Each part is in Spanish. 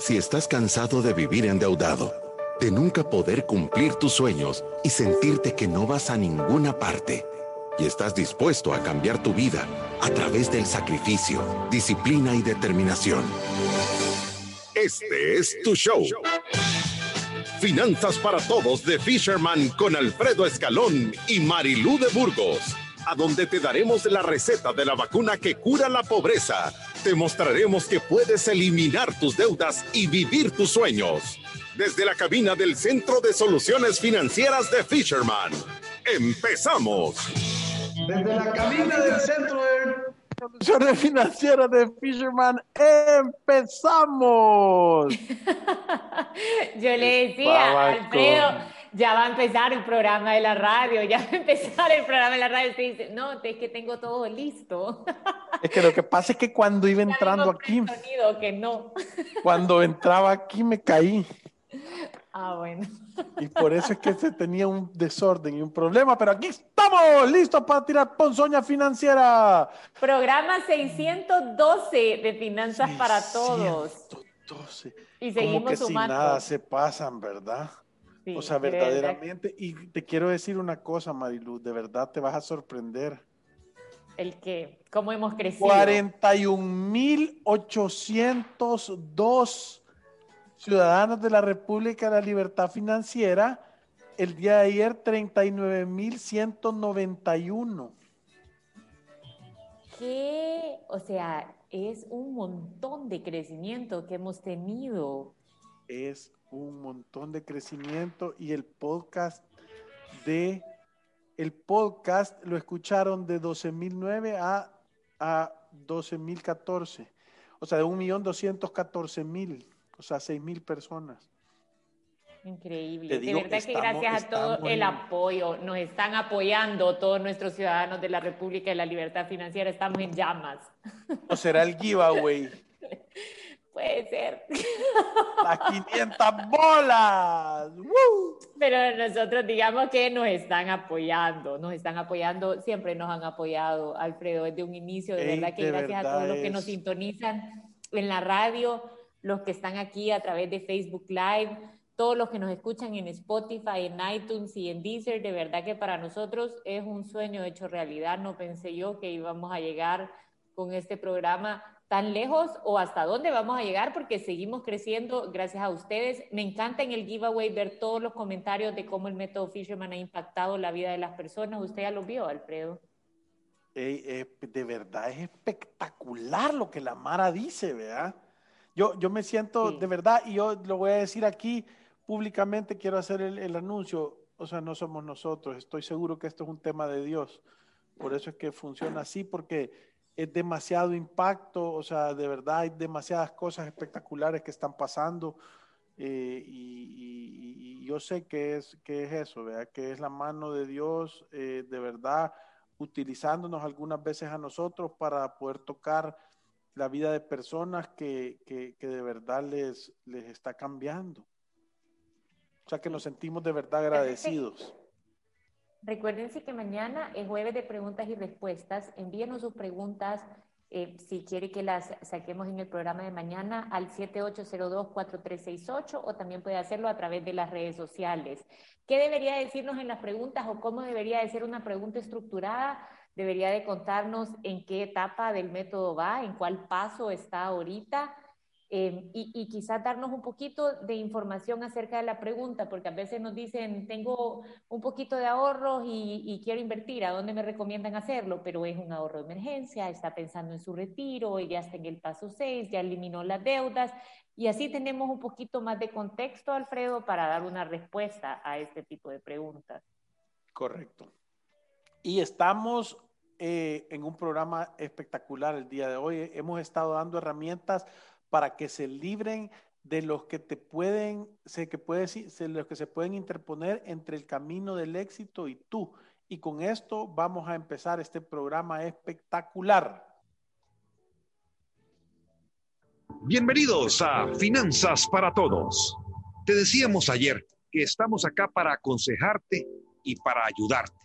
Si estás cansado de vivir endeudado, de nunca poder cumplir tus sueños y sentirte que no vas a ninguna parte, y estás dispuesto a cambiar tu vida a través del sacrificio, disciplina y determinación. Este es tu show. Finanzas para Todos de Fisherman con Alfredo Escalón y Marilú de Burgos, a donde te daremos la receta de la vacuna que cura la pobreza. Te mostraremos que puedes eliminar tus deudas y vivir tus sueños. Desde la cabina del Centro de Soluciones Financieras de Fisherman. ¡Empezamos! Desde la cabina del Centro de Soluciones Financieras de Fisherman, empezamos. Yo le decía, Alfredo, ya va a empezar el programa de la radio, ya va a empezar el programa de la radio. Usted dice, no, es que tengo todo listo. Es que lo que pasa es que cuando iba entrando aquí, que no. cuando entraba aquí me caí. Ah, bueno. Y por eso es que se tenía un desorden y un problema, pero aquí estamos listos para tirar ponzoña financiera. Programa 612 de Finanzas para Todos. 612. Y seguimos Como que sumando. sin nada se pasan, ¿verdad? Sí, o sea, de verdad. verdaderamente. Y te quiero decir una cosa, Marilu, de verdad te vas a sorprender. El que, cómo hemos crecido. 41.802 ciudadanos de la República de la Libertad Financiera. El día de ayer, 39.191. Que, o sea, es un montón de crecimiento que hemos tenido. Es un montón de crecimiento y el podcast de el podcast lo escucharon de 12.009 a, a 12.014. O sea, de 1.214.000. O sea, 6.000 personas. Increíble. De verdad que gracias a todo estamos el apoyo, nos están apoyando todos nuestros ciudadanos de la República de la Libertad Financiera. Estamos en llamas. ¿O será el giveaway? Puede ser. Las 500 bolas. ¡Woo! Pero nosotros digamos que nos están apoyando, nos están apoyando, siempre nos han apoyado, Alfredo, desde un inicio, de Ey, verdad que de gracias a verdad todos los que es- nos sintonizan en la radio, los que están aquí a través de Facebook Live, todos los que nos escuchan en Spotify, en iTunes y en Deezer, de verdad que para nosotros es un sueño hecho realidad, no pensé yo que íbamos a llegar con este programa tan lejos o hasta dónde vamos a llegar porque seguimos creciendo gracias a ustedes. Me encanta en el giveaway ver todos los comentarios de cómo el método Fisherman ha impactado la vida de las personas. Usted ya lo vio, Alfredo. Ey, eh, de verdad es espectacular lo que la Mara dice, ¿verdad? Yo, yo me siento Sí. de verdad, y yo lo voy a decir aquí públicamente, quiero hacer el, el anuncio, o sea, no somos nosotros, estoy seguro que esto es un tema de Dios, por eso es que funciona así, porque es demasiado impacto, o sea, de verdad hay demasiadas cosas espectaculares que están pasando, eh, y, y- y yo sé que es, que es eso, ¿verdad? Que es la mano de Dios, eh, de verdad, utilizándonos algunas veces a nosotros para poder tocar la vida de personas que, que- que de verdad les, les está cambiando. O sea, que nos sentimos de verdad agradecidos. Recuérdense que mañana es jueves de preguntas y respuestas. Envíenos sus preguntas eh, si quiere que las saquemos en el programa de mañana al 7802-4368 o también puede hacerlo a través de las redes sociales. ¿Qué debería decirnos en las preguntas o cómo debería de ser una pregunta estructurada? Debería de contarnos en qué etapa del método va, en cuál paso está ahorita. Eh, y, y quizás darnos un poquito de información acerca de la pregunta, porque a veces nos dicen, tengo un poquito de ahorros y, quiero invertir, ¿a dónde me recomiendan hacerlo? Pero es un ahorro de emergencia, está pensando en su retiro, ya está en el paso 6, ya eliminó las deudas, y así tenemos un poquito más de contexto, Alfredo, para dar una respuesta a este tipo de preguntas. Correcto. Y estamos eh, en un programa espectacular el día de hoy. Hemos estado dando herramientas para que se libren de los que te pueden, se, que puede, se, los que se pueden interponer entre el camino del éxito y tú. Y con esto vamos a empezar este programa espectacular. Bienvenidos a Finanzas para Todos. Te decíamos ayer que estamos acá para aconsejarte y para ayudarte,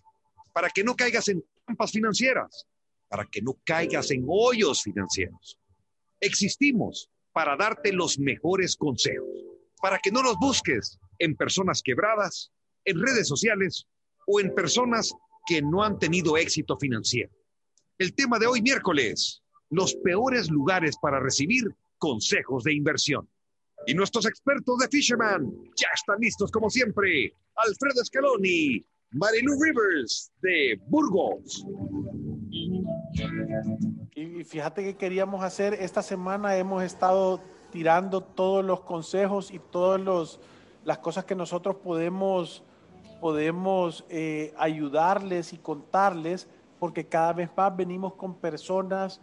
para que no caigas en trampas financieras, para que no caigas en hoyos financieros. Existimos para darte los mejores consejos, para que no los busques en personas quebradas, en redes sociales o en personas que no han tenido éxito financiero. El tema de hoy miércoles, los peores lugares para recibir consejos de inversión. Y nuestros expertos de Fisherman ya están listos como siempre. Alfredo Scaloni, Marilu Rivers de Burgos. Fíjate que queríamos hacer, esta semana hemos estado tirando todos los consejos y todas las cosas que nosotros podemos, podemos eh, ayudarles y contarles, porque cada vez más venimos con personas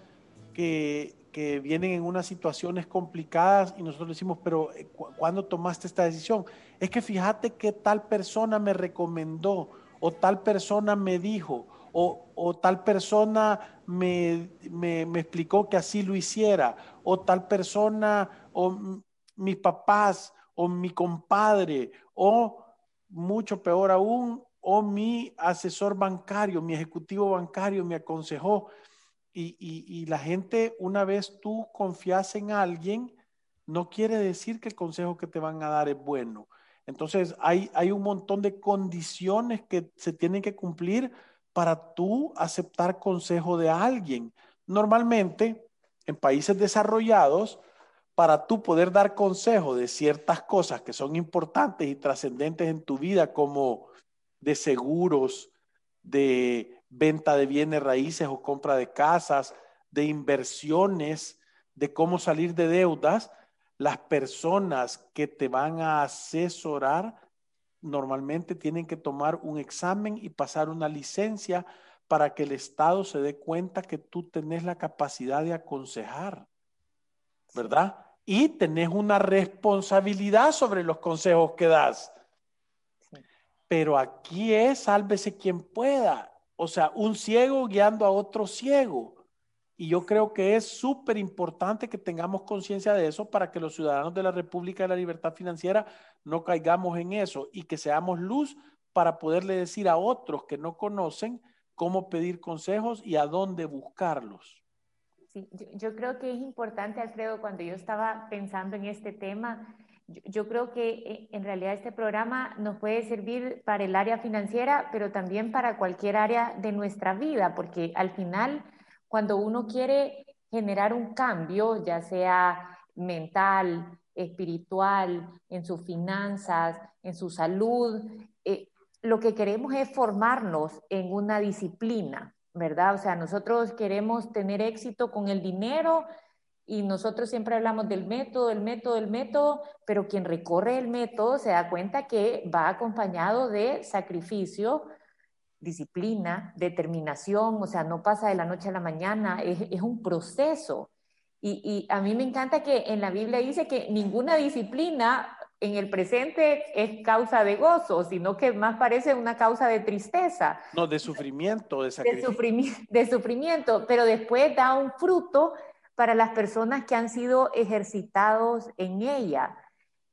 que, que vienen en unas situaciones complicadas y nosotros decimos, pero eh, ¿cuándo tomaste esta decisión? Es que fíjate que tal persona me recomendó o tal persona me dijo o, tal persona me, me, explicó que así lo hiciera o tal persona o mis papás o mi compadre o mucho peor aún o mi asesor bancario, mi ejecutivo bancario me aconsejó. Y, la gente, una vez tú confías en alguien, no quiere decir que el consejo que te van a dar es bueno. Entonces, hay, hay un montón de condiciones que se tienen que cumplir para tú aceptar consejo de alguien. Normalmente, en países desarrollados, para tú poder dar consejo de ciertas cosas que son importantes y trascendentes en tu vida, como de seguros, de venta de bienes raíces o compra de casas, de inversiones, de cómo salir de deudas, las personas que te van a asesorar normalmente tienen que tomar un examen y pasar una licencia para que el Estado se dé cuenta que tú tenés la capacidad de aconsejar, ¿verdad? Y tenés una responsabilidad sobre los consejos que das. Pero aquí es sálvese quien pueda. O sea, un ciego guiando a otro ciego. Y yo creo que es súper importante que tengamos conciencia de eso para que los ciudadanos de la República de la Libertad Financiera no caigamos en eso y que seamos luz para poderle decir a otros que no conocen cómo pedir consejos y a dónde buscarlos. Sí, yo, creo que es importante, Alfredo, cuando yo estaba pensando en este tema, yo, creo que eh, en realidad este programa nos puede servir para el área financiera, pero también para cualquier área de nuestra vida, porque al final, cuando uno quiere generar un cambio, ya sea mental, espiritual, en sus finanzas, en su salud, eh, lo que queremos es formarnos en una disciplina, ¿verdad? O sea, nosotros queremos tener éxito con el dinero y nosotros siempre hablamos del método, el método, el método, pero quien recorre el método se da cuenta que va acompañado de sacrificio, disciplina, determinación, o sea, no pasa de la noche a la mañana, es, un proceso. Y, y, a mí me encanta que en la Biblia dice que ninguna disciplina en el presente es causa de gozo, sino que más parece una causa de tristeza. No, de sufrimiento, de sacrificio. de sufrimiento, pero después da un fruto para las personas que han sido ejercitados en ella.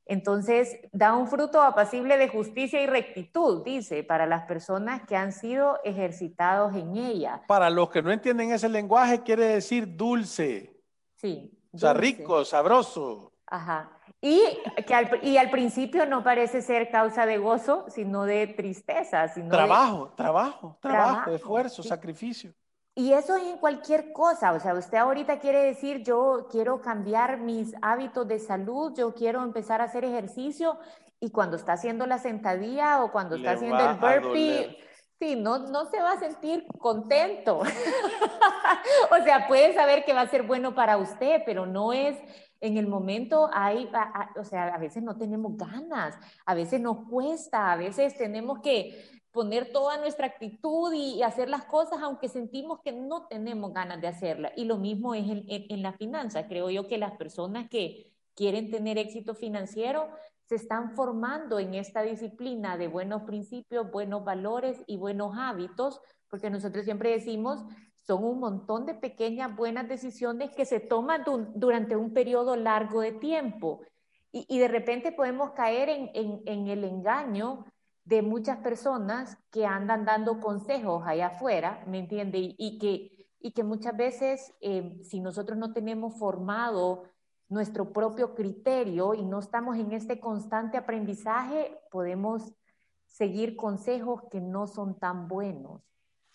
Entonces, da un fruto apacible de justicia y rectitud, dice, para las personas que han sido ejercitados en ella. Para los que no entienden ese lenguaje, quiere decir dulce. Sí. O sea, rico, sabroso. Ajá. Y, que al, y al principio no parece ser causa de gozo, sino de tristeza. Sino trabajo, trabajo, trabajo, esfuerzo, sacrificio. Y eso es en cualquier cosa, o sea, usted ahorita quiere decir, yo quiero cambiar mis hábitos de salud, yo quiero empezar a hacer ejercicio, y cuando está haciendo la sentadilla o cuando está haciendo el burpee, sí, no, no se va a sentir contento. o sea, puede saber que va a ser bueno para usted, pero no es en el momento hay, o sea, a veces no tenemos ganas, a veces nos cuesta, a veces tenemos que poner toda nuestra actitud y, hacer las cosas aunque sentimos que no tenemos ganas de hacerla. Y lo mismo es en, en, la finanza. Creo yo que las personas que quieren tener éxito financiero se están formando en esta disciplina de buenos principios, buenos valores y buenos hábitos, porque nosotros siempre decimos, son un montón de pequeñas buenas decisiones que se toman durante un periodo largo de tiempo. Y, de repente podemos caer en, el engaño de muchas personas que andan dando consejos allá afuera, ¿me entiende? Y, que, y que muchas veces, eh, si nosotros no tenemos formado nuestro propio criterio y no estamos en este constante aprendizaje, podemos seguir consejos que no son tan buenos.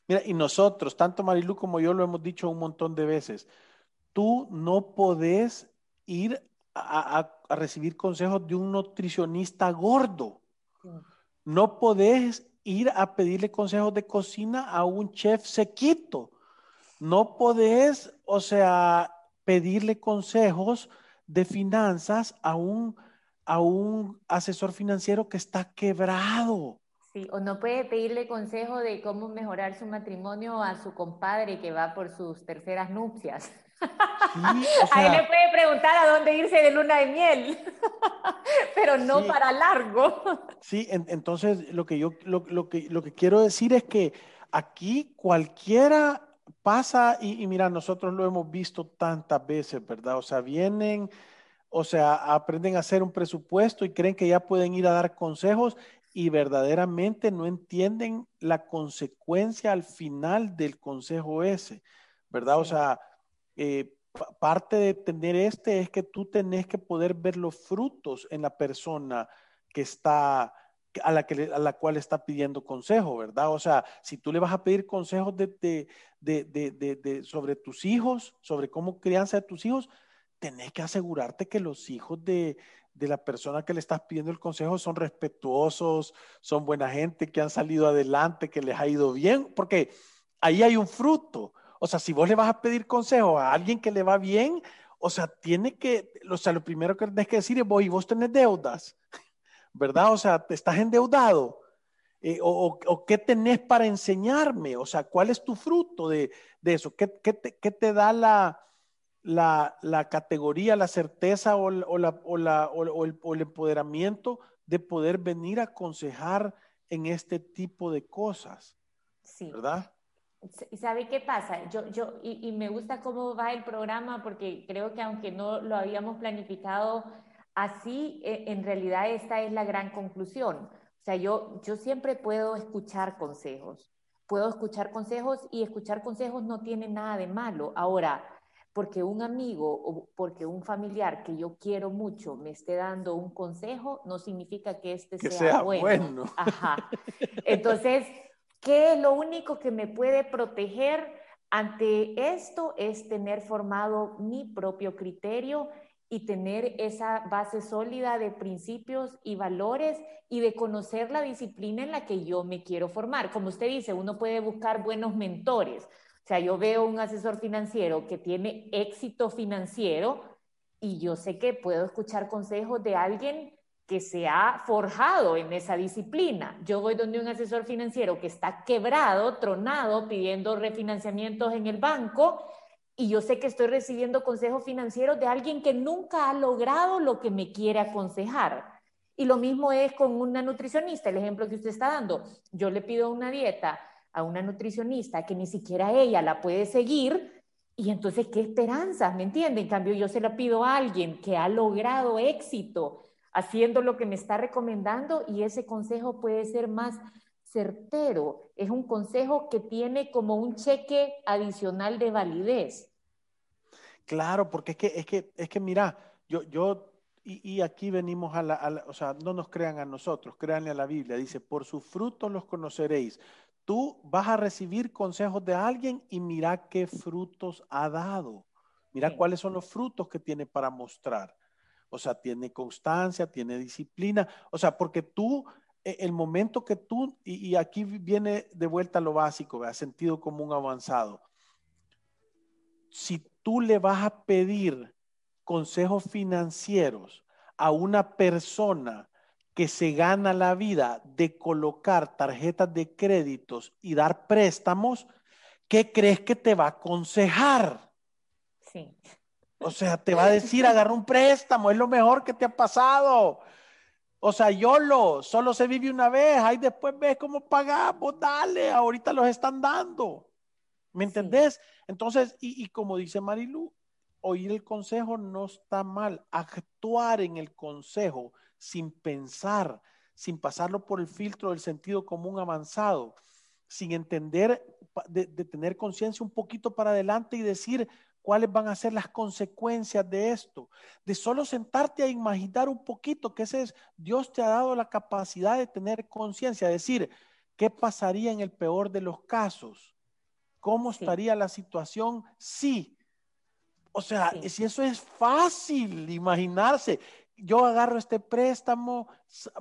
Mira, y nosotros, tanto Marilu como yo lo hemos dicho un montón de veces, tú no podés ir a, recibir consejos de un nutricionista gordo. No podés ir a pedirle consejos de cocina a un chef sequito. No podés, o sea, pedirle consejos de finanzas a un, a un asesor financiero que está quebrado. Sí, o no puede pedirle consejo de cómo mejorar su matrimonio a su compadre que va por sus terceras nupcias. Ahí le puede preguntar a dónde irse de luna de miel, pero no para largo. Sí, entonces lo que yo lo, que, lo que quiero decir es que aquí cualquiera pasa y, y, mira, nosotros lo hemos visto tantas veces, ¿verdad? O sea, vienen, o sea, aprenden a hacer un presupuesto y creen que ya pueden ir a dar consejos y verdaderamente no entienden la consecuencia al final del consejo ese, ¿verdad? O sea, eh, parte de tener este es que tú tenés que poder ver los frutos en la persona que está, a la, que, a la cual está pidiendo consejo, ¿verdad? O sea, si tú le vas a pedir consejos de, de, sobre tus hijos, sobre cómo crianza de tus hijos, tenés que asegurarte que los hijos de, la persona que le estás pidiendo el consejo son respetuosos, son buena gente, que han salido adelante, que les ha ido bien, porque ahí hay un fruto. O sea, si vos le vas a pedir consejo a alguien que le va bien, o sea, tiene que, o sea, lo primero que tenés que decir es, vos, y vos tenés deudas, ¿verdad? O sea, te estás endeudado. Eh, o, qué tenés para enseñarme? O sea, ¿cuál es tu fruto de, eso? ¿Qué, te, da la, la, categoría, la certeza o, la, o, el, el empoderamiento de poder venir a aconsejar en este tipo de cosas? Sí. ¿Verdad? ¿Y sabe qué pasa? Yo, yo, y, me gusta cómo va el programa porque creo que aunque no lo habíamos planificado así, e, en realidad esta es la gran conclusión. O sea, yo, yo siempre puedo escuchar consejos, puedo escuchar consejos y escuchar consejos no tiene nada de malo. Ahora, porque un amigo o porque un familiar que yo quiero mucho me esté dando un consejo, no significa que este sea, bueno. bueno. Ajá. Entonces, ¿Qué es lo único que me puede proteger ante esto? Es tener formado mi propio criterio y tener esa base sólida de principios y valores y de conocer la disciplina en la que yo me quiero formar. Como usted dice, uno puede buscar buenos mentores. O sea, yo veo un asesor financiero que tiene éxito financiero y yo sé que puedo escuchar consejos de alguien que se ha forjado en esa disciplina. Yo voy donde un asesor financiero que está quebrado, tronado, pidiendo refinanciamientos en el banco y yo sé que estoy recibiendo consejos financieros de alguien que nunca ha logrado lo que me quiere aconsejar. Y lo mismo es con una nutricionista, el ejemplo que usted está dando. Yo le pido una dieta a una nutricionista que ni siquiera ella la puede seguir, y entonces, ¿qué esperanzas? ¿Me entiende? En cambio, yo se la pido a alguien que ha logrado éxito haciendo lo que me está recomendando y ese consejo puede ser más certero. Es un consejo que tiene como un cheque adicional de validez. Claro, porque es que, es que, es que mira, yo, yo, y, aquí venimos a la, o sea, no nos crean a nosotros, créanle a la Biblia, dice, por sus frutos los conoceréis. Tú vas a recibir consejos de alguien y mira qué frutos ha dado. Mira cuáles son los frutos que tiene para mostrar. O sea, tiene constancia, tiene disciplina. O sea, porque tú, el momento que tú, y, aquí viene de vuelta lo básico, ¿verdad? sentido común avanzado. Si tú le vas a pedir consejos financieros a una persona que se gana la vida de colocar tarjetas de créditos y dar préstamos, ¿qué crees que te va a aconsejar? Sí. O sea, te va a decir, agarra un préstamo, es lo mejor que te ha pasado. O sea, YOLO, solo se vive una vez, ahí después ves cómo pagamos, dale, ahorita los están dando. ¿Me entendés? Entonces, y, como dice Marilu, oír el consejo no está mal, actuar en el consejo sin pensar, sin pasarlo por el filtro del sentido común avanzado, sin entender, de tener conciencia un poquito para adelante y decir, cuáles van a ser las consecuencias de esto, de solo sentarte a imaginar un poquito que ese es, Dios te ha dado la capacidad de tener conciencia, decir, ¿qué pasaría en el peor de los casos? ¿Cómo estaría la situación si? O sea, si eso es fácil imaginarse, yo agarro este préstamo,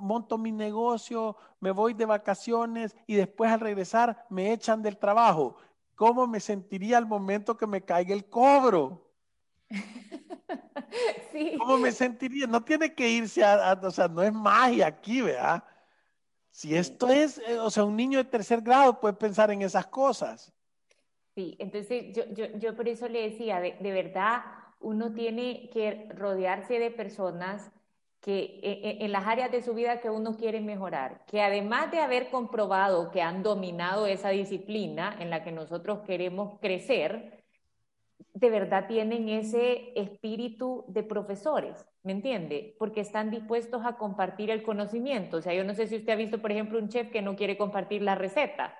monto mi negocio, me voy de vacaciones y después al regresar me echan del trabajo. ¿Cómo me sentiría al momento que me caiga el cobro? Sí. ¿Cómo me sentiría? No tiene que irse a, o sea, no es magia aquí, ¿verdad? Si esto es, eh, o sea, un niño de tercer grado puede pensar en esas cosas. Sí, entonces yo, yo, yo por eso le decía, de, de verdad, uno tiene que rodearse de personas que e, e, en las áreas de su vida que uno quiere mejorar, que además de haber comprobado que han dominado esa disciplina en la que nosotros queremos crecer, de verdad tienen ese espíritu de profesores, ¿me entiende? Porque están dispuestos a compartir el conocimiento. O sea, yo no sé si usted ha visto, por ejemplo, un chef que no quiere compartir la receta,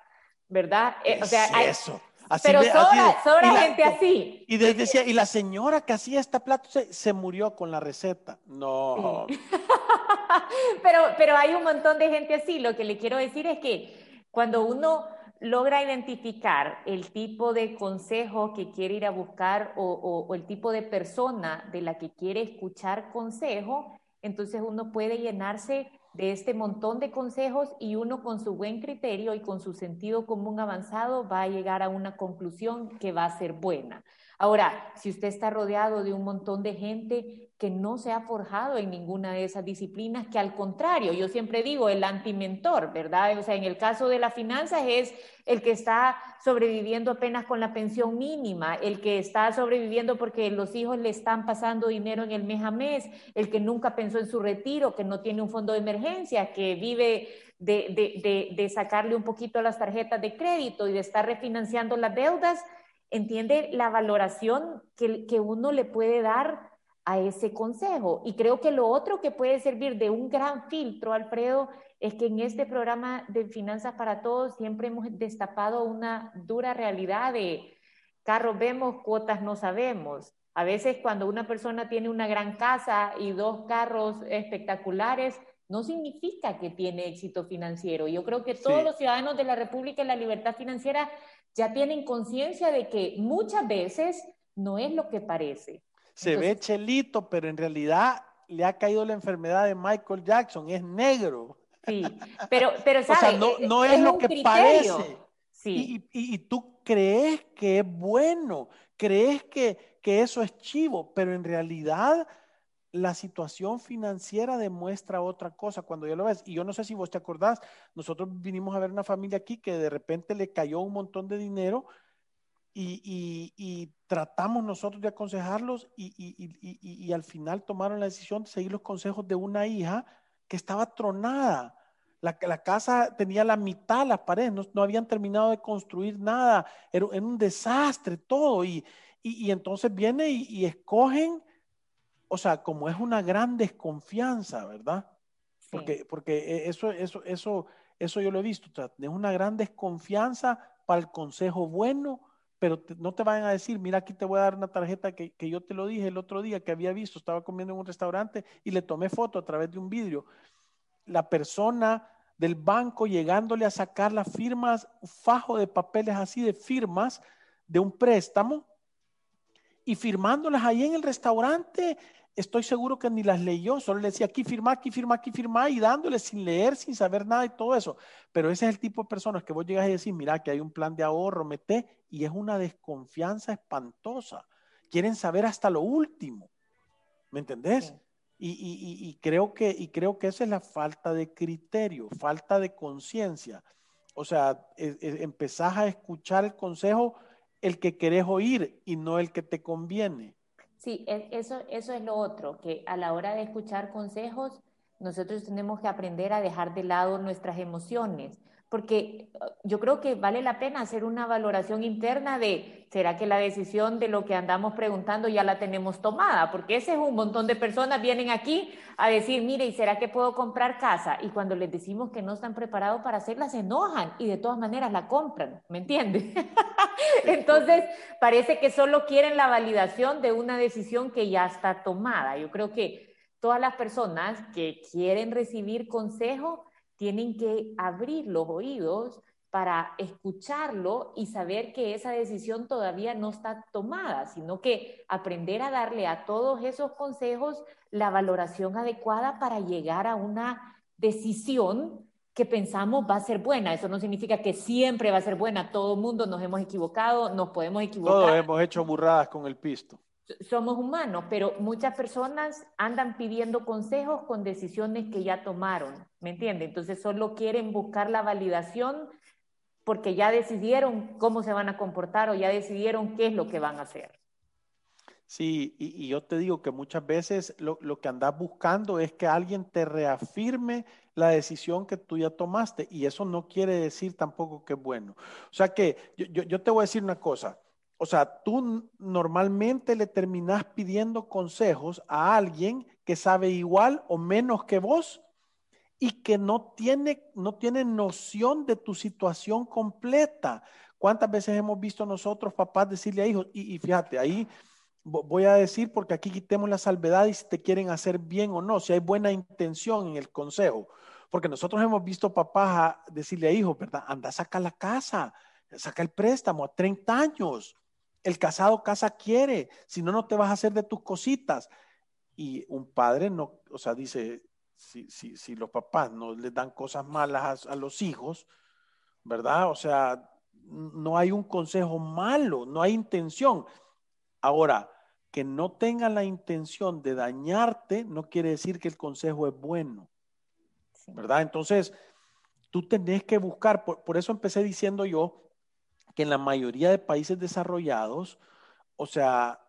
¿verdad? Eh, o sea, eso? Pero sobra, gente así. Y decía, y la señora que hacía este plato se, murió con la receta. No. pero, pero hay un montón de gente así. Lo que le quiero decir es que cuando uno logra identificar el tipo de consejo que quiere ir a buscar o, o el tipo de persona de la que quiere escuchar consejo, entonces uno puede llenarse de este montón de consejos y uno con su buen criterio y con su sentido común avanzado va a llegar a una conclusión que va a ser buena. Ahora, si usted está rodeado de un montón de gente que no se ha forjado en ninguna de esas disciplinas, que al contrario, yo siempre digo, el antimentor, ¿verdad? O sea, en el caso de las finanzas es el que está sobreviviendo apenas con la pensión mínima, el que está sobreviviendo porque los hijos le están pasando dinero en el mes a mes, el que nunca pensó en su retiro, que no tiene un fondo de emergencia, que vive de, de sacarle un poquito a las tarjetas de crédito y de estar refinanciando las deudas entiende la valoración que, que uno le puede dar a ese consejo. Y creo que lo otro que puede servir de un gran filtro, Alfredo, es que en este programa de Finanzas para Todos siempre hemos destapado una dura realidad de carros vemos, cuotas no sabemos. A veces cuando una persona tiene una gran casa y dos carros espectaculares, no significa que tiene éxito financiero. Yo creo que todos los ciudadanos de la República y la libertad financiera ya tienen conciencia de que muchas veces no es lo que parece. Se ve chelito, pero en realidad le ha caído la enfermedad de Michael Jackson, es negro. Sí, pero, pero o sea, no, es, lo que parece. Sí. Y, tú crees que es bueno, crees que, que eso es chivo, pero en realidad la situación financiera demuestra otra cosa cuando ya lo ves. Y yo no sé si vos te acordás, nosotros vinimos a ver una familia aquí que de repente le cayó un montón de dinero y, tratamos nosotros de aconsejarlos y, al final tomaron la decisión de seguir los consejos de una hija que estaba tronada. La, casa tenía la mitad, las paredes, no, habían terminado de construir nada, era, un desastre todo. Y, entonces viene y escogen o sea, como es una gran desconfianza, ¿verdad? Porque, porque e, eso, eso, eso, eso yo lo he visto, es una gran desconfianza para el consejo bueno, pero no te vayan a decir, mira, aquí te voy a dar una tarjeta que, que, yo te lo dije el otro día que había visto, estaba comiendo en un restaurante y le tomé foto a través de un vidrio. La persona del banco llegándole a sacar las firmas, un fajo de papeles así de firmas de un préstamo y firmándolas ahí en el restaurante, estoy seguro que ni las leyó, solo le decía aquí firma, aquí firma, aquí firma y dándole sin leer, sin saber nada y todo eso. Pero ese es el tipo de personas que vos llegas y decís, mira, que hay un plan de ahorro, mete, y es una desconfianza espantosa. Quieren saber hasta lo último. ¿Me entendés? Y, creo que, y creo que esa es la falta de criterio, falta de conciencia. O sea, e, e, empezás a escuchar el consejo el que querés oír y no el que te conviene. Sí, e, eso, eso es lo otro, que a la hora de escuchar consejos, nosotros tenemos que aprender a dejar de lado nuestras emociones, porque uh, yo creo que vale la pena hacer una valoración interna de, ¿será que la decisión de lo que andamos preguntando ya la tenemos tomada? Porque ese es un montón de personas vienen aquí a decir, mire, ¿y será que puedo comprar casa? Y cuando les decimos que no están preparados para hacerla, se enojan y de todas maneras la compran, ¿me entiendes? Entonces, parece que solo quieren la validación de una decisión que ya está tomada. Yo creo que todas las personas que quieren recibir consejo, tienen que abrir los oídos para escucharlo y saber que esa decisión todavía no está tomada, sino que aprender a darle a todos esos consejos la valoración adecuada para llegar a una decisión que pensamos va a ser buena. Eso no significa que siempre va a ser buena. Todo el mundo nos hemos equivocado, nos podemos equivocar. Todos hemos hecho burradas con el pisto somos humanos, pero muchas personas andan pidiendo consejos con decisiones que ya tomaron, ¿me entiende? Entonces solo quieren buscar la validación porque ya decidieron cómo se van a comportar o ya decidieron qué es lo que van a hacer. Sí, y, yo te digo que muchas veces lo, que andas buscando es que alguien te reafirme la decisión que tú ya tomaste y eso no quiere decir tampoco que es bueno. O sea que yo, yo te voy a decir una cosa, o sea, tú normalmente le terminas pidiendo consejos a alguien que sabe igual o menos que vos y que no tiene, no tiene noción de tu situación completa. ¿Cuántas veces hemos visto nosotros, papás, decirle a hijos, y, fíjate, ahí voy a decir porque aquí quitemos la salvedad y si te quieren hacer bien o no, si hay buena intención en el consejo. Porque nosotros hemos visto papás decirle a hijos, ¿verdad? Anda, saca la casa, saca el préstamo a 30 años. El casado casa quiere, si no, no te vas a hacer de tus cositas. Y un padre no, o sea, dice, si, si, si los papás no les dan cosas malas a, los hijos, ¿verdad? O sea, no hay un consejo malo, no hay intención. Ahora, que no tengan la intención de dañarte no quiere decir que el consejo es bueno, ¿verdad? Entonces, tú tenés que buscar, por, eso empecé diciendo yo que en la mayoría de países desarrollados, o sea,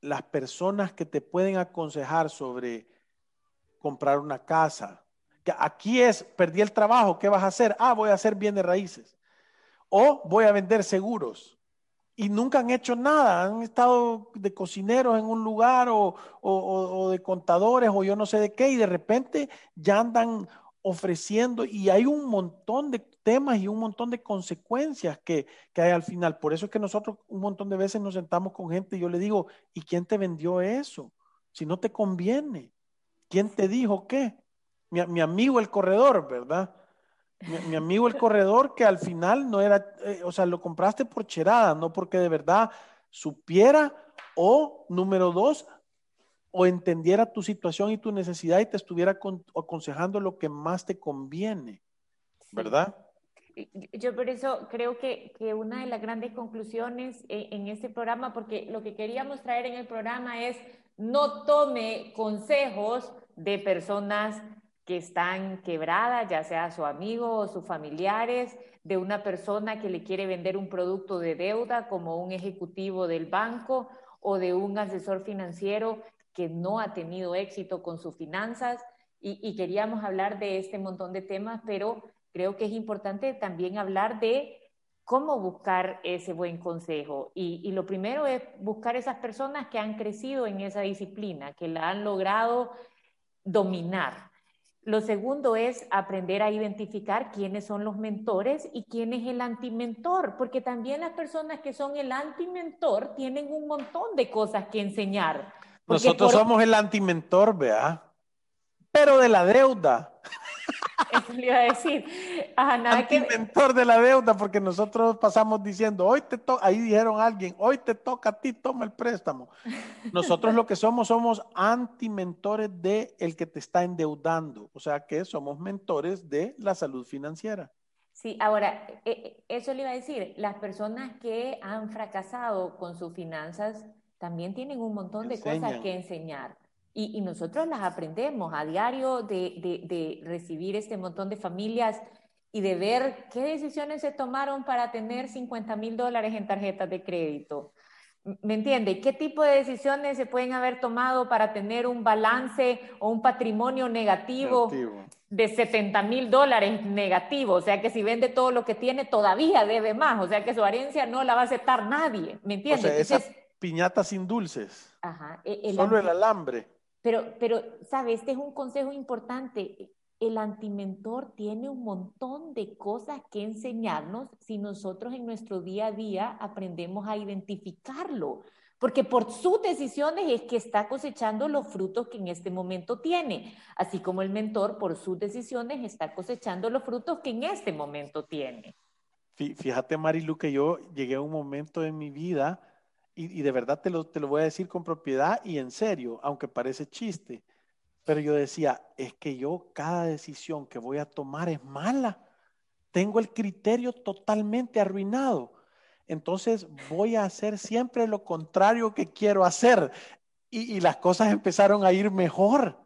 las personas que te pueden aconsejar sobre comprar una casa, que aquí es, perdí el trabajo, ¿qué vas a hacer? Ah, voy a hacer bienes raíces. O voy a vender seguros. Y nunca han hecho nada, han estado de cocineros en un lugar o, o de contadores o yo no sé de qué, y de repente ya andan ofreciendo y hay un montón de temas y un montón de consecuencias que, hay al final. Por eso es que nosotros un montón de veces nos sentamos con gente y yo le digo, ¿y quién te vendió eso? Si no te conviene, ¿quién te dijo qué? Mi, amigo el corredor, ¿verdad? Mi, amigo el corredor que al final no era, eh, o sea, lo compraste por cherada, no porque de verdad supiera o, número dos, o entendiera tu situación y tu necesidad y te estuviera aconsejando lo que más te conviene, ¿verdad? Yo por eso creo que, que, una de las grandes conclusiones en, en, este programa, porque lo que queríamos traer en el programa es no tome consejos de personas que están quebradas, ya sea su amigo o sus familiares, de una persona que le quiere vender un producto de deuda como un ejecutivo del banco o de un asesor financiero que no ha tenido éxito con sus finanzas. Y, y queríamos hablar de este montón de temas, pero creo que es importante también hablar de cómo buscar ese buen consejo. Y, lo primero es buscar esas personas que han crecido en esa disciplina, que la han logrado dominar. Lo segundo es aprender a identificar quiénes son los mentores y quién es el antimentor, porque también las personas que son el antimentor tienen un montón de cosas que enseñar. Nosotros somos el antimentor, vea, pero de la deuda. Eso le iba a decir. Ajá, nada mentor de la deuda, porque nosotros pasamos diciendo, hoy te toca, ahí dijeron alguien, hoy te toca a ti, toma el préstamo. Nosotros lo que somos, somos anti-mentores de el que te está endeudando. O sea que somos mentores de la salud financiera. Sí, ahora, e, e, eso le iba a decir, las personas que han fracasado con sus finanzas también tienen un montón de cosas que enseñar. Y, nosotros las aprendemos a diario de, recibir este montón de familias y de ver qué decisiones se tomaron para tener 50 mil dólares en tarjetas de crédito. ¿Me entiende? ¿Qué tipo de decisiones se pueden haber tomado para tener un balance o un patrimonio negativo, de 70 mil dólares negativo? O sea que si vende todo lo que tiene, todavía debe más. O sea que su herencia no la va a aceptar nadie. ¿Me entiende? O sea, esa piñata sin dulces. Ajá. E, Solo el alambre. Pero, pero, ¿sabe? Este es un consejo importante el antimentor tiene un montón de cosas que enseñarnos si nosotros en nuestro día a día aprendemos a identificarlo, porque por sus decisiones es que está cosechando los frutos que en este momento tiene, así como el mentor por sus decisiones está cosechando los frutos que en este momento tiene. Fíjate, Marilu, que yo llegué a un momento en mi vida, y, de verdad te lo, te lo voy a decir con propiedad y en serio, aunque parece chiste pero yo decía, es que yo cada decisión que voy a tomar es mala. Tengo el criterio totalmente arruinado. Entonces voy a hacer siempre lo contrario que quiero hacer. Y, las cosas empezaron a ir mejor.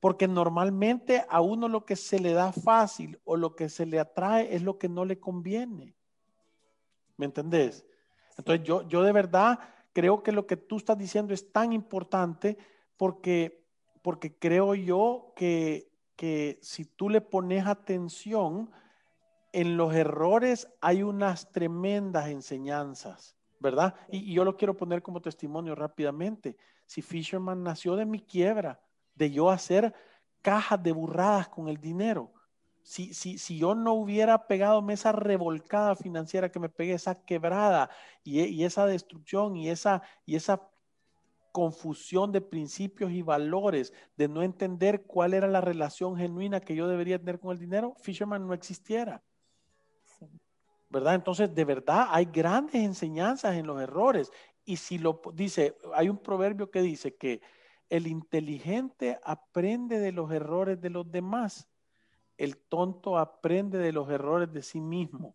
Porque normalmente a uno lo que se le da fácil o lo que se le atrae es lo que no le conviene. ¿Me entendés? Entonces yo, yo de verdad creo que lo que tú estás diciendo es tan importante porque porque creo yo que, si tú le pones atención, en los errores hay unas tremendas enseñanzas, ¿verdad? Y, yo lo quiero poner como testimonio rápidamente. Si Fisherman nació de mi quiebra, de yo hacer cajas de burradas con el dinero, si, si, si, yo no hubiera pegado esa revolcada financiera que me pegué, esa quebrada y, y, esa destrucción y esa, y esa confusión de principios y valores, de no entender cuál era la relación genuina que yo debería tener con el dinero, Fisherman no existiera. ¿Verdad? Entonces, de verdad, hay grandes enseñanzas en los errores. Y si lo dice, hay un proverbio que dice que el inteligente aprende de los errores de los demás, el tonto aprende de los errores de sí mismo.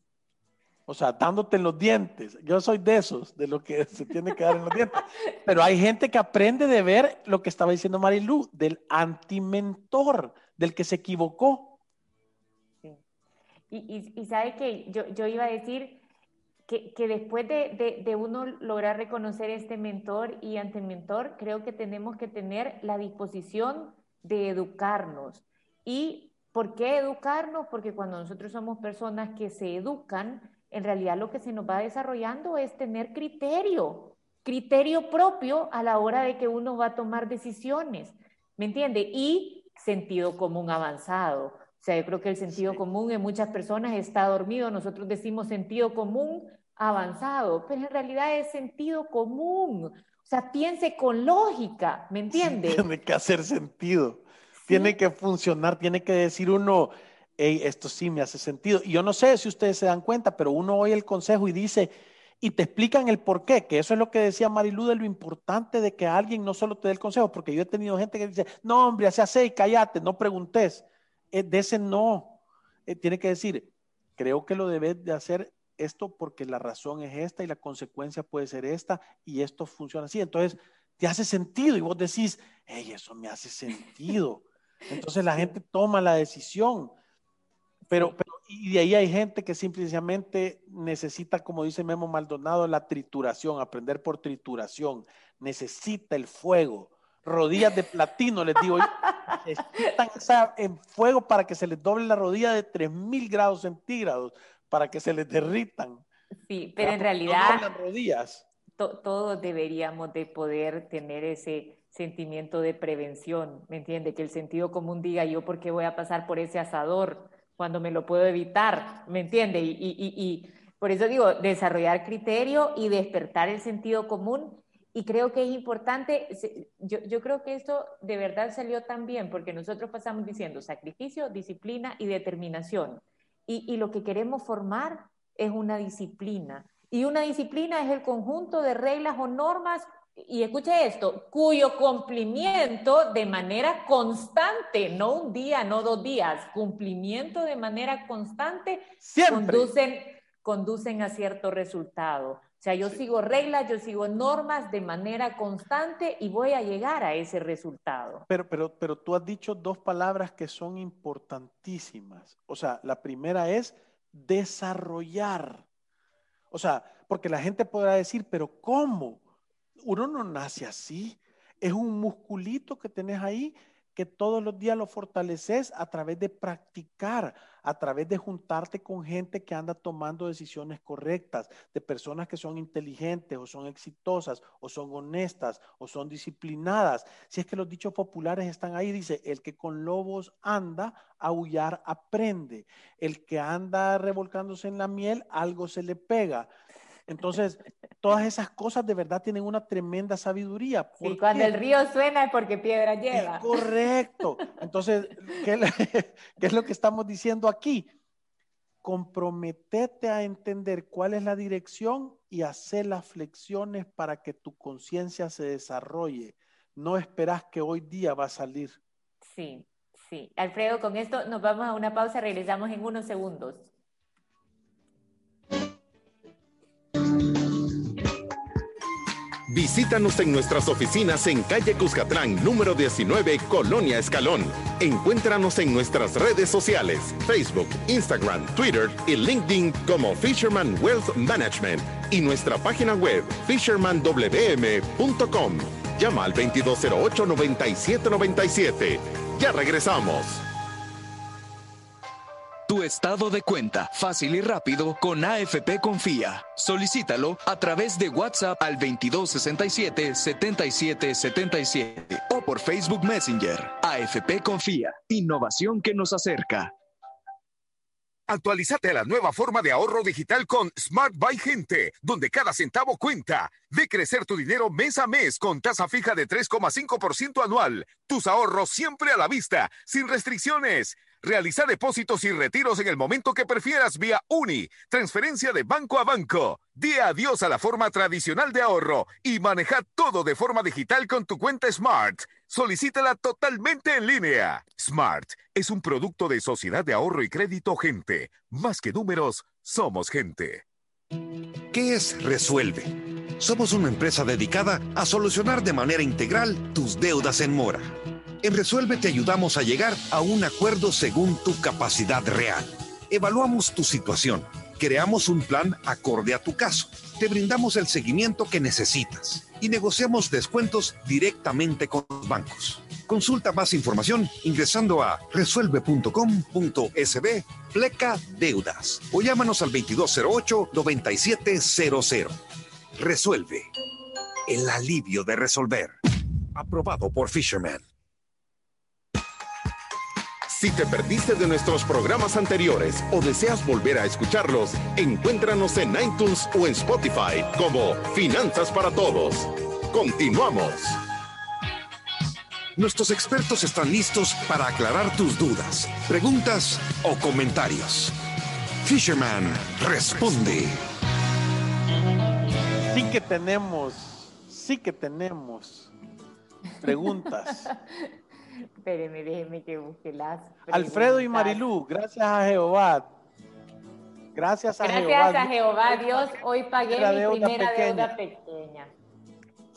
O sea, dándote en los dientes. Yo soy de esos, de lo que se tiene que dar en los dientes. Pero hay gente que aprende de ver lo que estaba diciendo Marilu, del antimentor, del que se equivocó. Sí. Y, sabe que yo, iba a decir que, después de, de, uno lograr reconocer este mentor y antimentor, creo que tenemos que tener la disposición de educarnos. ¿Y por qué educarnos? Porque cuando nosotros somos personas que se educan, en realidad lo que se nos va desarrollando es tener criterio, criterio propio a la hora de que uno va a tomar decisiones, ¿me entiende? Y sentido común avanzado. O sea, yo creo que el sentido común en muchas personas está dormido. Nosotros decimos sentido común avanzado, pero en realidad es sentido común. O sea, piense con lógica, ¿me entiende? tiene que hacer sentido, tiene que funcionar, tiene que decir uno, esto sí me hace sentido. Y yo no sé si ustedes se dan cuenta, pero uno oye el consejo y dice, y te explican el por qué, que eso es lo que decía Marilu de lo importante de que alguien no solo te dé el consejo, porque yo he tenido gente que dice, no hombre, así hace y cállate, no preguntes. Eh, de ese no. Eh, tiene que decir, creo que lo debes de hacer esto porque la razón es esta y la consecuencia puede ser esta y esto funciona así. Entonces, te hace sentido y vos decís, hey, eso me hace sentido. Entonces la gente toma la decisión. Pero, pero, y de ahí hay gente que simplemente necesita, como dice Memo Maldonado, la trituración, aprender por trituración. Necesita el fuego. Rodillas de platino, les digo. Necesitan en fuego para que se les doble la rodilla de 3000 grados centígrados, para que se les derritan. Sí, pero en realidad. Las rodillas. todos deberíamos de poder tener ese sentimiento de prevención, ¿me entiende? Que el sentido común diga yo por qué voy a pasar por ese asador, cuando me lo puedo evitar, ¿me entiende? Y, y, y, por eso digo, desarrollar criterio y despertar el sentido común. Y creo que es importante, yo, yo creo que esto de verdad salió tan bien, porque nosotros pasamos diciendo sacrificio, disciplina y determinación. Y, y lo que queremos formar es una disciplina. Y una disciplina es el conjunto de reglas o normas y escuche esto, cuyo cumplimiento de manera constante, no un día, no dos días, cumplimiento de manera constante, conducen, conducen a cierto resultado. O sea, yo sigo reglas, yo sigo normas de manera constante y voy a llegar a ese resultado. Pero, pero, pero tú has dicho dos palabras que son importantísimas. O sea, la primera es desarrollar. O sea, porque la gente podrá decir, pero ¿cómo? Uno no nace así. Es un musculito que tenés ahí que todos los días lo fortaleces a través de practicar, a través de juntarte con gente que anda tomando decisiones correctas, de personas que son inteligentes o son exitosas o son honestas o son disciplinadas. Si es que los dichos populares están ahí, dice, el que con lobos anda, aullar aprende. El que anda revolcándose en la miel, algo se le pega. Entonces, todas esas cosas de verdad tienen una tremenda sabiduría. Y cuando el río suena es porque piedra lleva. correcto. Entonces, ¿qué, ¿qué, es lo que estamos diciendo aquí? Comprometete a entender cuál es la dirección y hacer las flexiones para que tu conciencia se desarrolle. No esperas que hoy día va a salir. Sí, sí. Alfredo, con esto nos vamos a una pausa, regresamos en unos segundos. Visítanos en nuestras oficinas en calle Cuscatlán, número 19, Colonia Escalón. Encuéntranos en nuestras redes sociales, Facebook, Instagram, Twitter y LinkedIn como Fisherman Wealth Management y nuestra página web fishermanwm.com. Llama al 2208-9797. Ya regresamos. Tu estado de cuenta, fácil y rápido, con AFP Confía. Solicítalo a través de WhatsApp al 2267-7777 o por Facebook Messenger. AFP Confía, innovación que nos acerca. Actualízate a la nueva forma de ahorro digital con Smart Buy Gente, donde cada centavo cuenta. Ve crecer tu dinero mes a mes con tasa fija de 3,5% anual. Tus ahorros siempre a la vista, sin restricciones. Realiza depósitos y retiros en el momento que prefieras vía UNI, transferencia de banco a banco. Di adiós a la forma tradicional de ahorro y maneja todo de forma digital con tu cuenta Smart. Solicítala totalmente en línea. Smart es un producto de Sociedad de Ahorro y Crédito Gente. Más que números, somos gente. ¿Qué es Resuelve? Somos una empresa dedicada a solucionar de manera integral tus deudas en mora en Resuelve te ayudamos a llegar a un acuerdo según tu capacidad real. Evaluamos tu situación, creamos un plan acorde a tu caso, te brindamos el seguimiento que necesitas y negociamos descuentos directamente con los bancos. Consulta más información ingresando a resuelve.com.sb pleca deudas o llámanos al 2208-9700. Resuelve. El alivio de resolver. Aprobado por Fisherman. Si te perdiste de nuestros programas anteriores o deseas volver a escucharlos, encuéntranos en iTunes o en Spotify como Finanzas para Todos. Continuamos. Nuestros expertos están listos para aclarar tus dudas, preguntas o comentarios. Fisherman responde. Sí que tenemos, sí que tenemos preguntas. Espéreme, déjeme que busque las. Alfredo y Marilú, gracias a Jehová. Gracias a Jehová. Gracias a Jehová, Dios, hoy pagué mi primera deuda pequeña.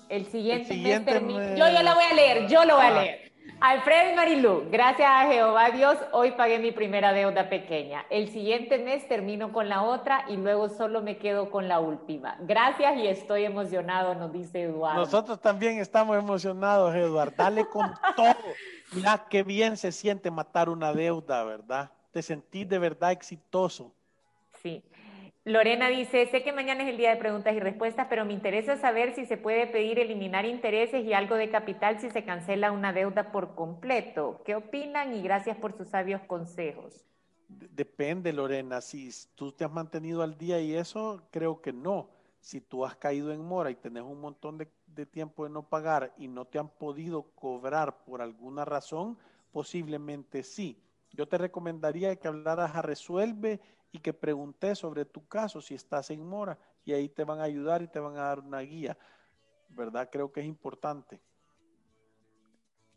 El siguiente, mes Yo ya la voy a leer, yo lo voy a ah. leer. Alfredo y Marilú, gracias a Jehová Dios, hoy pagué mi primera deuda pequeña. El siguiente mes termino con la otra y luego solo me quedo con la última. Gracias y estoy emocionado, nos dice Eduardo. Nosotros también estamos emocionados, Eduardo. Dale con todo. Mira qué bien se siente matar una deuda, ¿verdad? Te sentís de verdad exitoso. Sí. Lorena dice, sé que mañana es el día de preguntas y respuestas, pero me interesa saber si se puede pedir eliminar intereses y algo de capital si se cancela una deuda por completo. ¿Qué opinan? Y gracias por sus sabios consejos. Depende, Lorena. Si tú te has mantenido al día y eso, creo que no. Si tú has caído en mora y tenés un montón de, de tiempo de no pagar y no te han podido cobrar por alguna razón, posiblemente sí. Yo te recomendaría que hablaras a Resuelve y que preguntes sobre tu caso si estás en mora y ahí te van a ayudar y te van a dar una guía. ¿Verdad? Creo que es importante.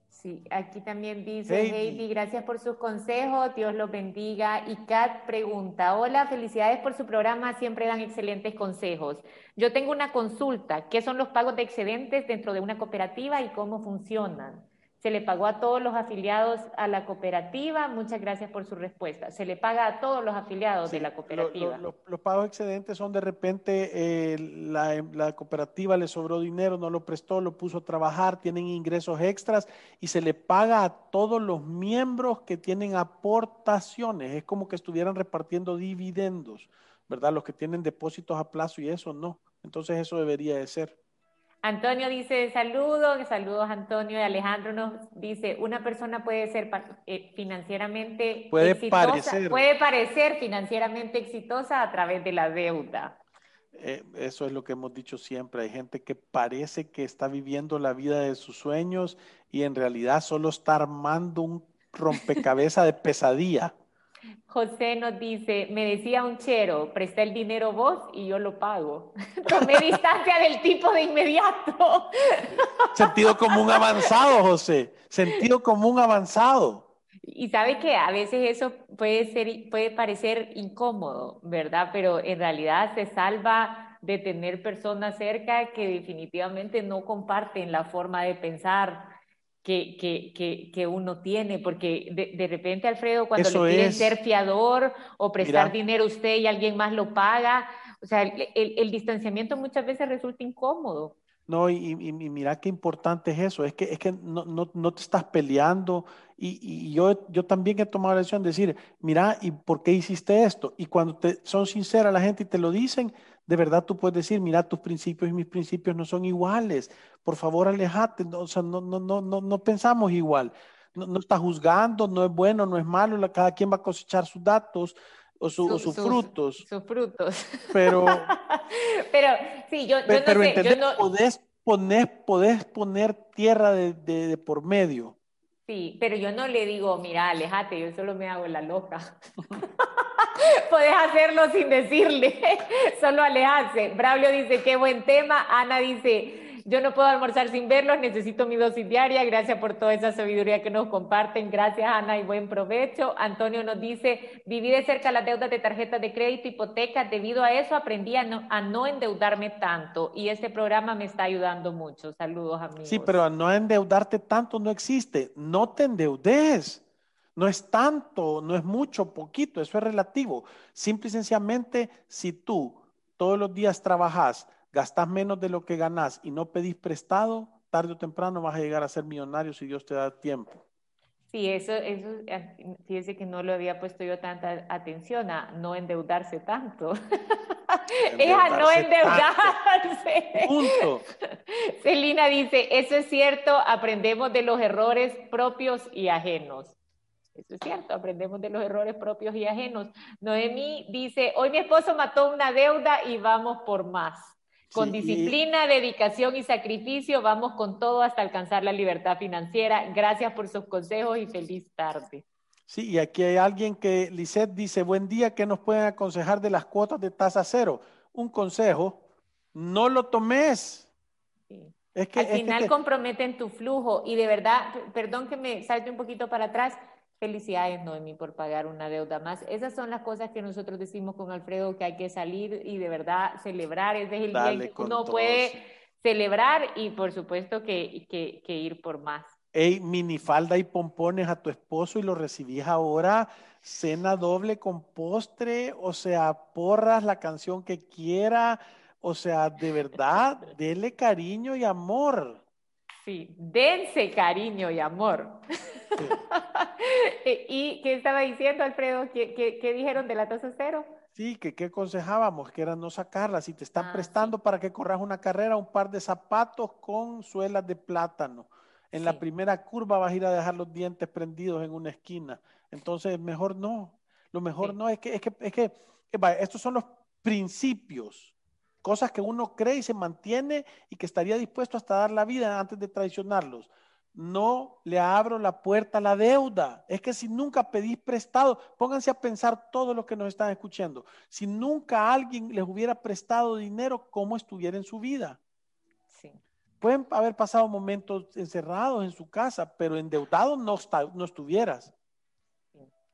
Sí, aquí también dice Heidi. gracias por sus consejos, Dios los bendiga. Y Kat pregunta, hola, felicidades por su programa, siempre dan excelentes consejos. Yo tengo una consulta, ¿qué son los pagos de excedentes dentro de una cooperativa y cómo funcionan? Se le pagó a todos los afiliados a la cooperativa. Muchas gracias por su respuesta. Se le paga a todos los afiliados de la cooperativa. los pagos excedentes son de repente eh, la, la, cooperativa le sobró dinero, no lo prestó, lo puso a trabajar, tienen ingresos extras y se le paga a todos los miembros que tienen aportaciones. Es como que estuvieran repartiendo dividendos, ¿verdad? Los que tienen depósitos a plazo y eso no. Entonces eso debería de ser. Antonio dice saludos, saludos Antonio y Alejandro nos dice, una persona puede ser eh, financieramente puede exitosa, parecer. puede parecer financieramente exitosa a través de la deuda. Eh, eso es lo que hemos dicho siempre, hay gente que parece que está viviendo la vida de sus sueños y en realidad solo está armando un rompecabezas de pesadilla. José nos dice, me decía un chero, presta el dinero vos y yo lo pago. Tomé distancia del tipo de inmediato. Sentido común avanzado, José. Sentido común avanzado. Y sabe que a veces eso puede ser, puede parecer incómodo, ¿verdad? Pero en realidad se salva de tener personas cerca que definitivamente no comparten la forma de pensar que, que, que, uno tiene, porque de, repente, Alfredo, cuando le quieren ser fiador o prestar dinero a usted y alguien más lo paga, o sea, el, el, distanciamiento muchas veces resulta incómodo. No, y, y, mira qué importante es eso, es que, es que no, no, no te estás peleando y, y, yo, yo también he tomado la decisión de decir, mira, ¿y por qué hiciste esto? Y cuando te, son sinceras la gente y te lo dicen, de verdad tú puedes decir, mira, tus principios y mis principios no son iguales. Por favor, alejate. No, o sea, no, no, no, no, no pensamos igual. No, no está juzgando, no es bueno, no es malo. Cada quien va a cosechar sus datos o, sus frutos. Sus frutos. Pero, pero sí, yo, yo pero, no sé. Yo no... Podés, poner, podés poner tierra de, de, de por medio. Sí, pero yo no le digo, mira, alejate, yo solo me hago la loca. Puedes hacerlo sin decirle, solo alejarse. Braulio dice, qué buen tema. Ana dice, yo no puedo almorzar sin verlos, necesito mi dosis diaria. Gracias por toda esa sabiduría que nos comparten. Gracias, Ana, y buen provecho. Antonio nos dice, viví de cerca las deudas de tarjetas de crédito, hipotecas. Debido a eso aprendí a no, a no endeudarme tanto y este programa me está ayudando mucho. Saludos, amigos. Sí, pero a no endeudarte tanto no existe. No te endeudes. No es tanto, no es mucho, poquito, eso es relativo. Simple y sencillamente, si tú todos los días trabajas, gastas menos de lo que ganas y no pedís prestado, tarde o temprano vas a llegar a ser millonario si Dios te da tiempo. Sí, eso, eso, fíjese que no lo había puesto yo tanta atención a no endeudarse tanto. es a no endeudarse. Punto. Celina dice, eso es cierto, aprendemos de los errores propios y ajenos. Eso es cierto, aprendemos de los errores propios y ajenos. Noemí dice, hoy mi esposo mató una deuda y vamos por más. Con disciplina, dedicación y sacrificio vamos con todo hasta alcanzar la libertad financiera. Gracias por sus consejos y feliz tarde. Sí, y aquí hay alguien que, Lisette dice, buen día, ¿qué nos pueden aconsejar de las cuotas de tasa cero? Un consejo, no lo tomes. Es que, Al final comprometen tu flujo y de verdad, perdón que me salte un poquito para atrás, Felicidades, Noemi, por pagar una deuda más. Esas son las cosas que nosotros decimos con Alfredo que hay que salir y de verdad celebrar. Ese es el día que uno puede celebrar y por supuesto que, que, que ir por más. Hey, minifalda y pompones a tu esposo y lo recibís ahora, cena doble con postre, o sea, porras la canción que quiera, o sea, de verdad, dele cariño y amor. Sí, dense cariño y amor. ¿Y qué estaba diciendo, Alfredo? ¿Qué, dijeron de la tasa cero? Sí, que qué aconsejábamos, que era no sacarla. Si te están ah, prestando para que corras una carrera, un par de zapatos con suelas de plátano. En la primera curva vas a ir a dejar los dientes prendidos en una esquina. Entonces, mejor no. Lo mejor no es que, es que, es que, estos son los principios cosas que uno cree y se mantiene y que estaría dispuesto hasta dar la vida antes de traicionarlos. No le abro la puerta a la deuda. Es que si nunca pedís prestado, pónganse a pensar todos los que nos están escuchando. Si nunca alguien les hubiera prestado dinero, ¿cómo estuviera en su vida? Sí. Pueden haber pasado momentos encerrados en su casa, pero endeudado no, no estuvieras.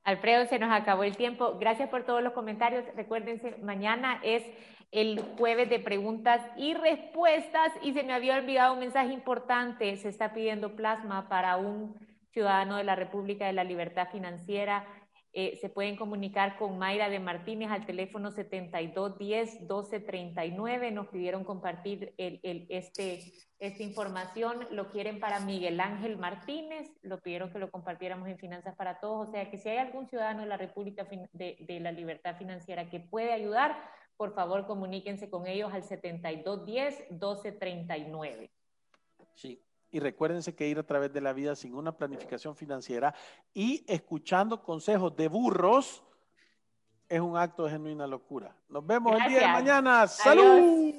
Alfredo, se nos acabó el tiempo. Gracias por todos los comentarios. Recuérdense, mañana es el jueves de preguntas y respuestas y se me había olvidado un mensaje importante. Se está pidiendo plasma para un ciudadano de la República de la Libertad Financiera eh, se pueden comunicar con Mayra de Martínez al teléfono 7210-1239. Nos pidieron compartir el, este, esta información. Lo quieren para Miguel Ángel Martínez. Lo pidieron que lo compartiéramos en Finanzas para Todos. O sea que si hay algún ciudadano de la República de, de la Libertad Financiera que puede ayudar, por favor comuníquense con ellos al 7210-1239. Sí, y recuérdense que ir a través de la vida sin una planificación financiera y escuchando consejos de burros es un acto de genuina locura. Nos vemos Gracias. el día de mañana. ¡Salud!